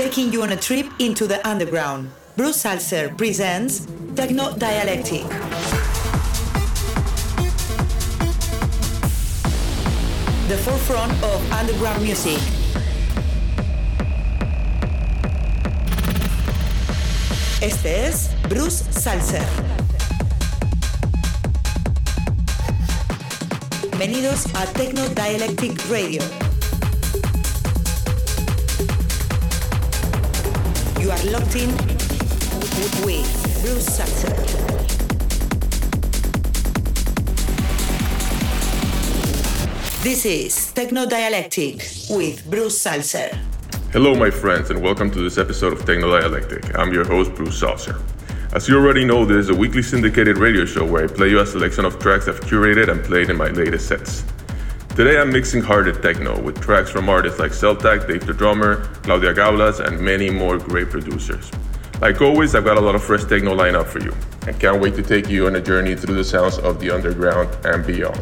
taking you on a trip into the underground. Bruce Zalcer presents Techno Dialectic. The forefront of underground music. Este es Bruce Zalcer. Bienvenidos a Techno Dialectic Radio. Are locked in with Bruce. This is Techno Dialectic with Bruce Zalcer. Hello, my friends, and welcome to this episode of Techno Dialectic. I'm your host, Bruce Zalcer. As you already know, this is a weekly syndicated radio show where I play you a selection of tracks I've curated and played in my latest sets. Today I'm mixing harder techno with tracks from artists like Celtac, Dave the Drummer, Claudia Gaulas, and many more great producers. Like always, I've got a lot of fresh techno lineup for you, and can't wait to take you on a journey through the sounds of the underground and beyond.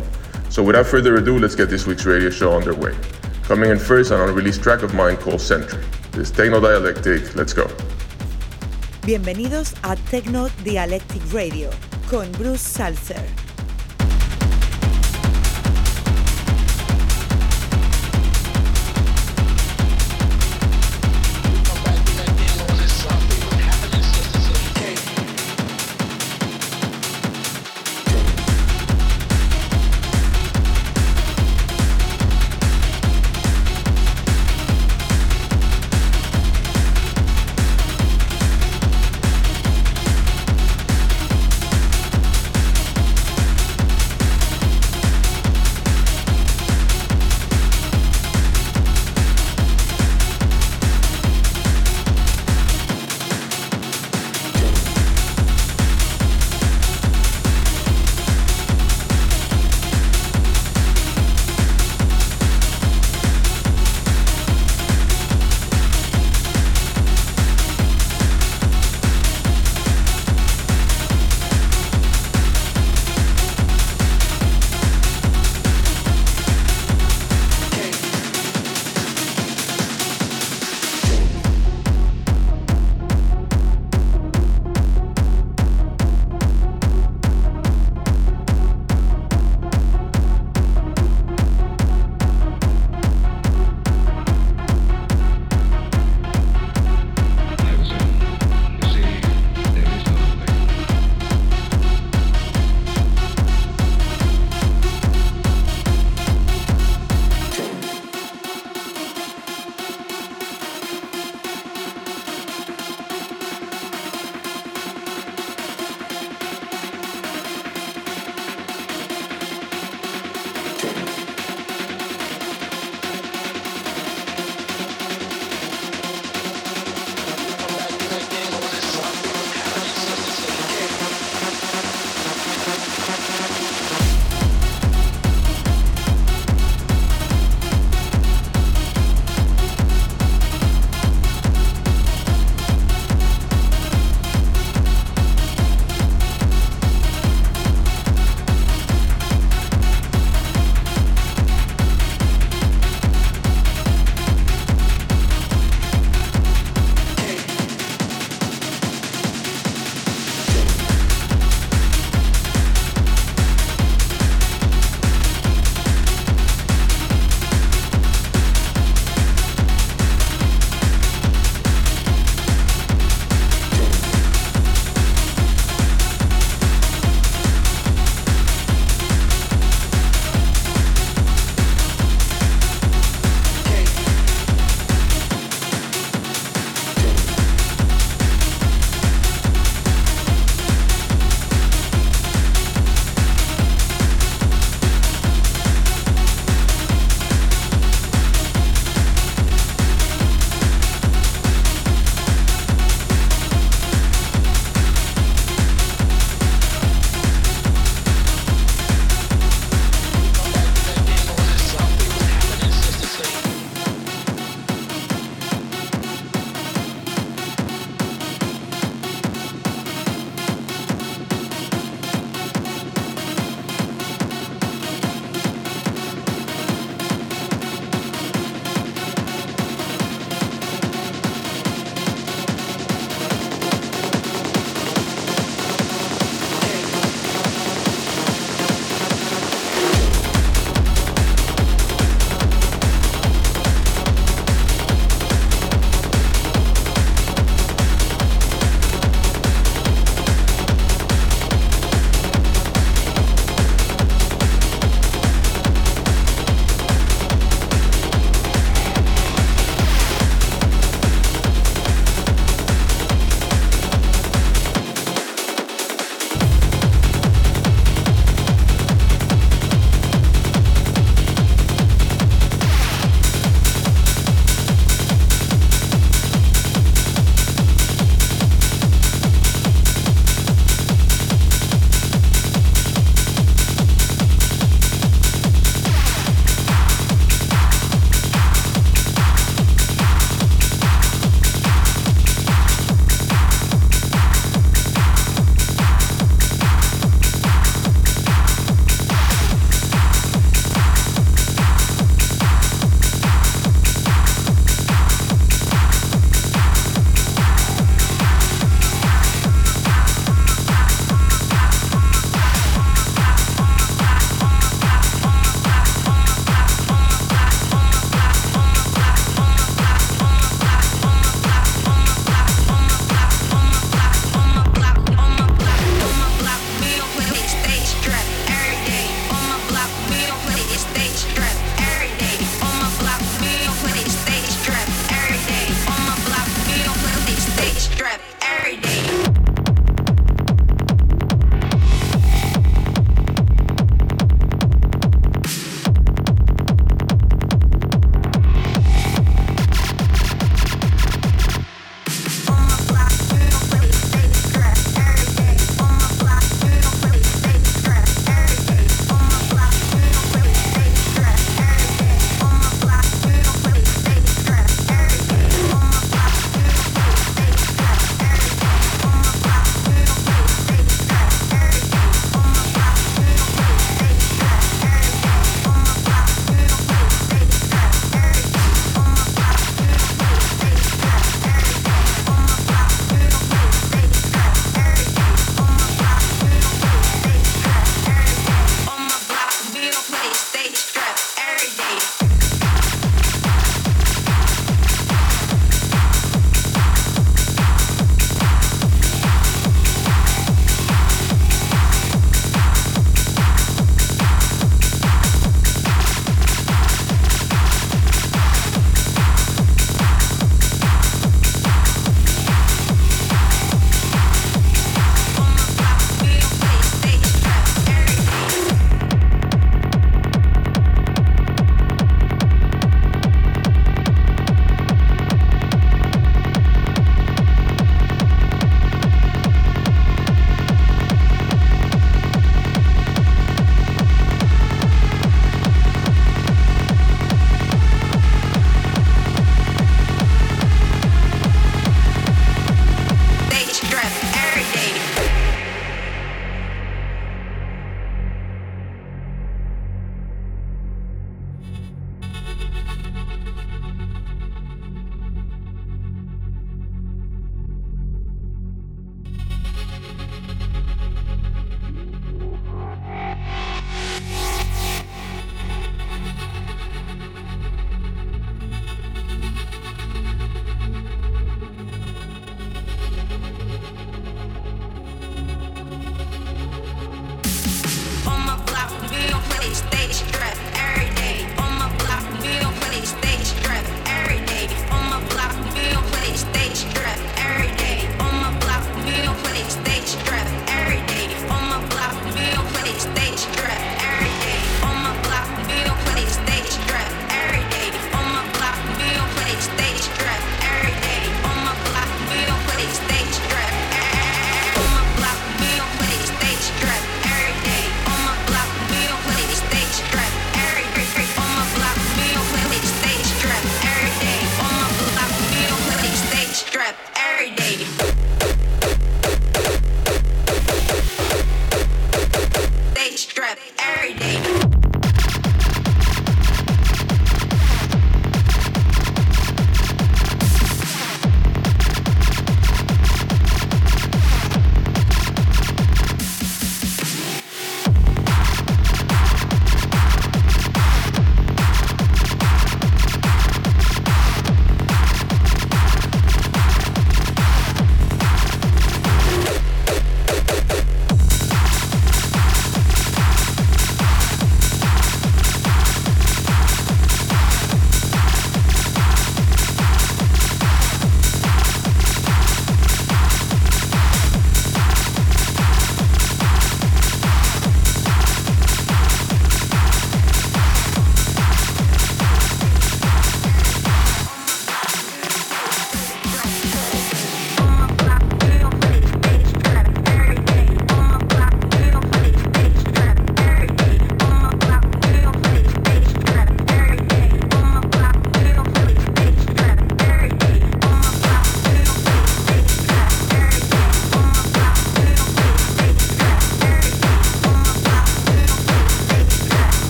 So without further ado, let's get this week's radio show underway. Coming in first, an unreleased track of mine called Century. This Techno Dialectic, let's go. Bienvenidos a Techno Dialectic Radio con Bruce Zalcer.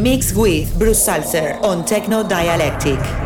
Mix with Bruce Zalcer on Techno Dialectic.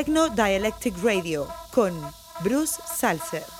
Techno Dialectic Radio con Bruce Salzer.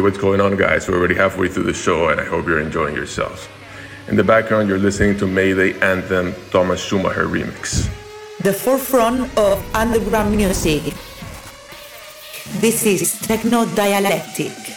Hey, what's going on, guys? We're already halfway through the show, and I hope you're enjoying yourselves. In the background, you're listening to Mayday Anthem Thomas Schumacher remix. The forefront of underground music. This is Techno Dialectic.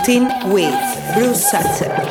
You are locked in with Bruce Zalcer.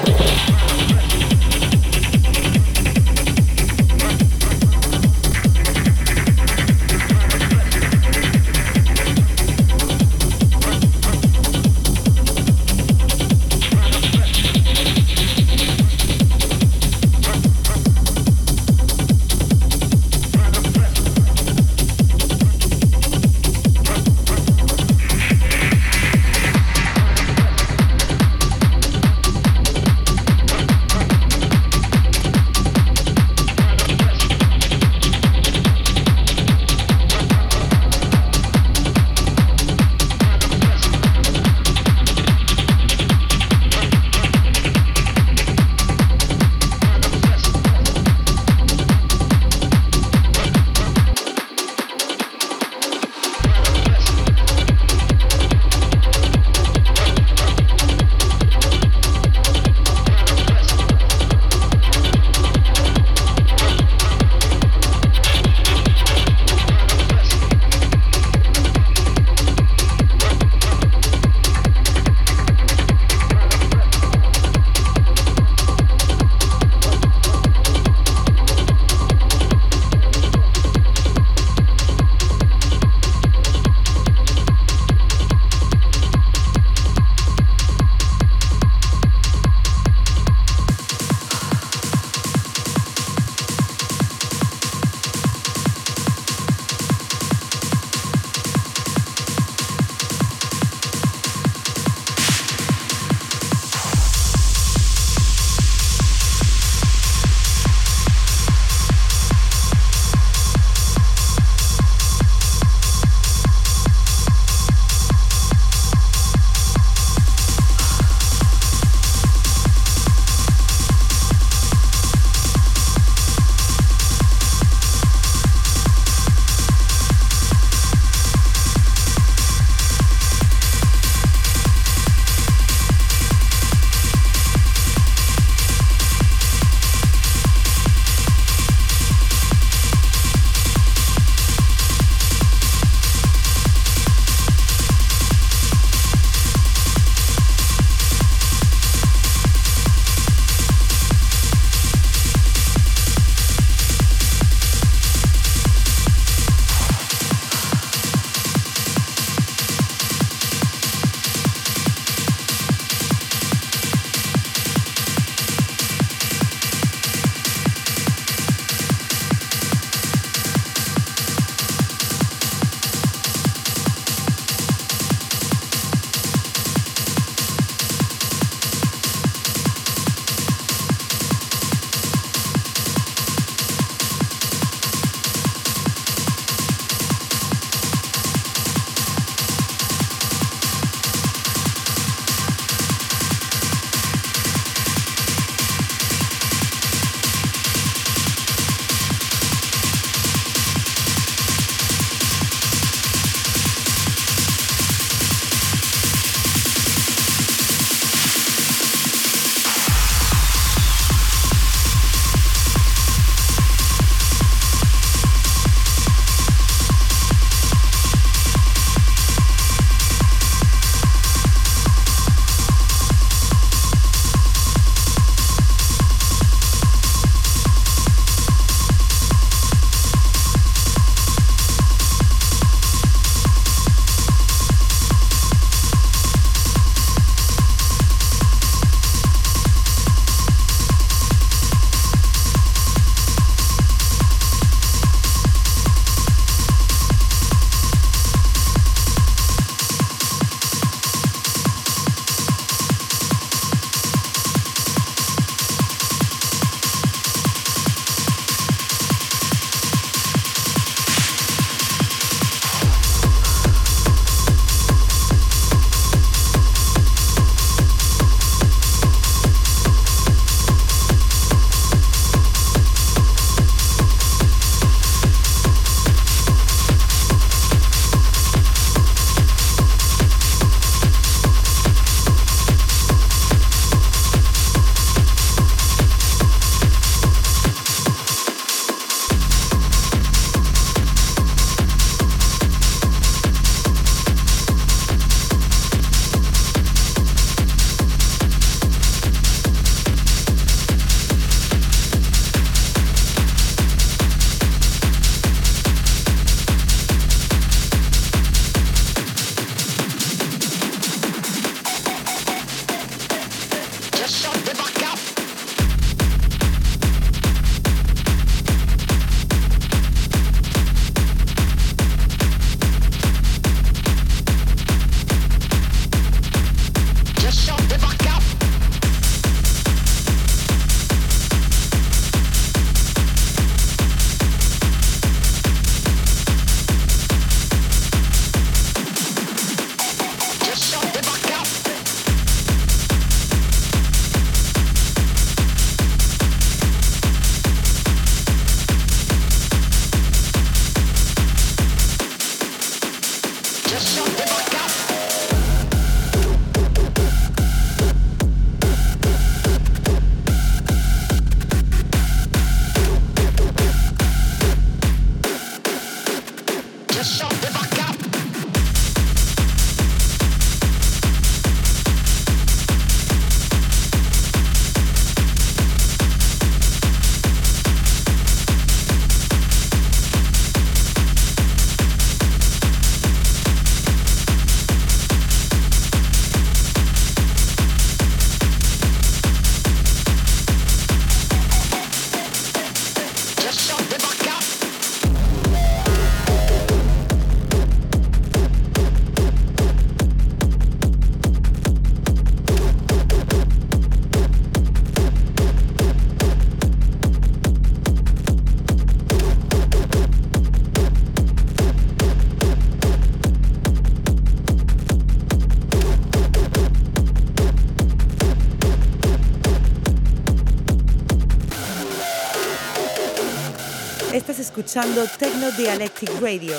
Escuchando Techno Dialectic Radio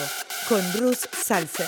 con Bruce Salzer.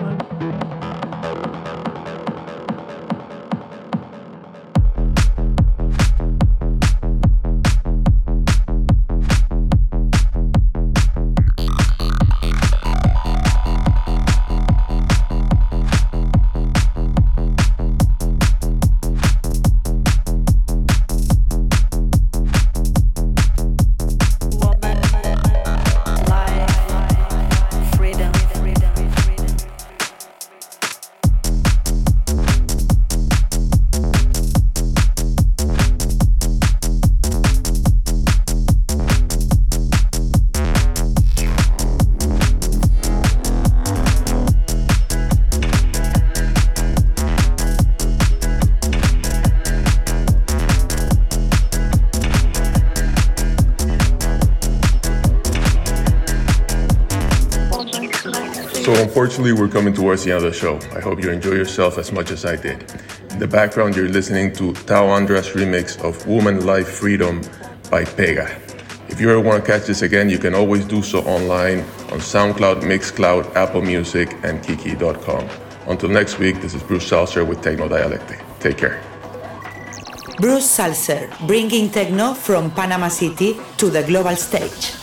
woman. Unfortunately, we're coming towards the end of the show. I hope you enjoy yourself as much as I did. In the background, you're listening to Tao Andra's remix of Woman Life Freedom by Pega. If you ever want to catch this again, you can always do so online on SoundCloud, Mixcloud, Apple Music, and Kiki.com. Until next week, this is Bruce Zalcer with Techno Dialectic. Take care. Bruce Zalcer, bringing techno from Panama City to the global stage.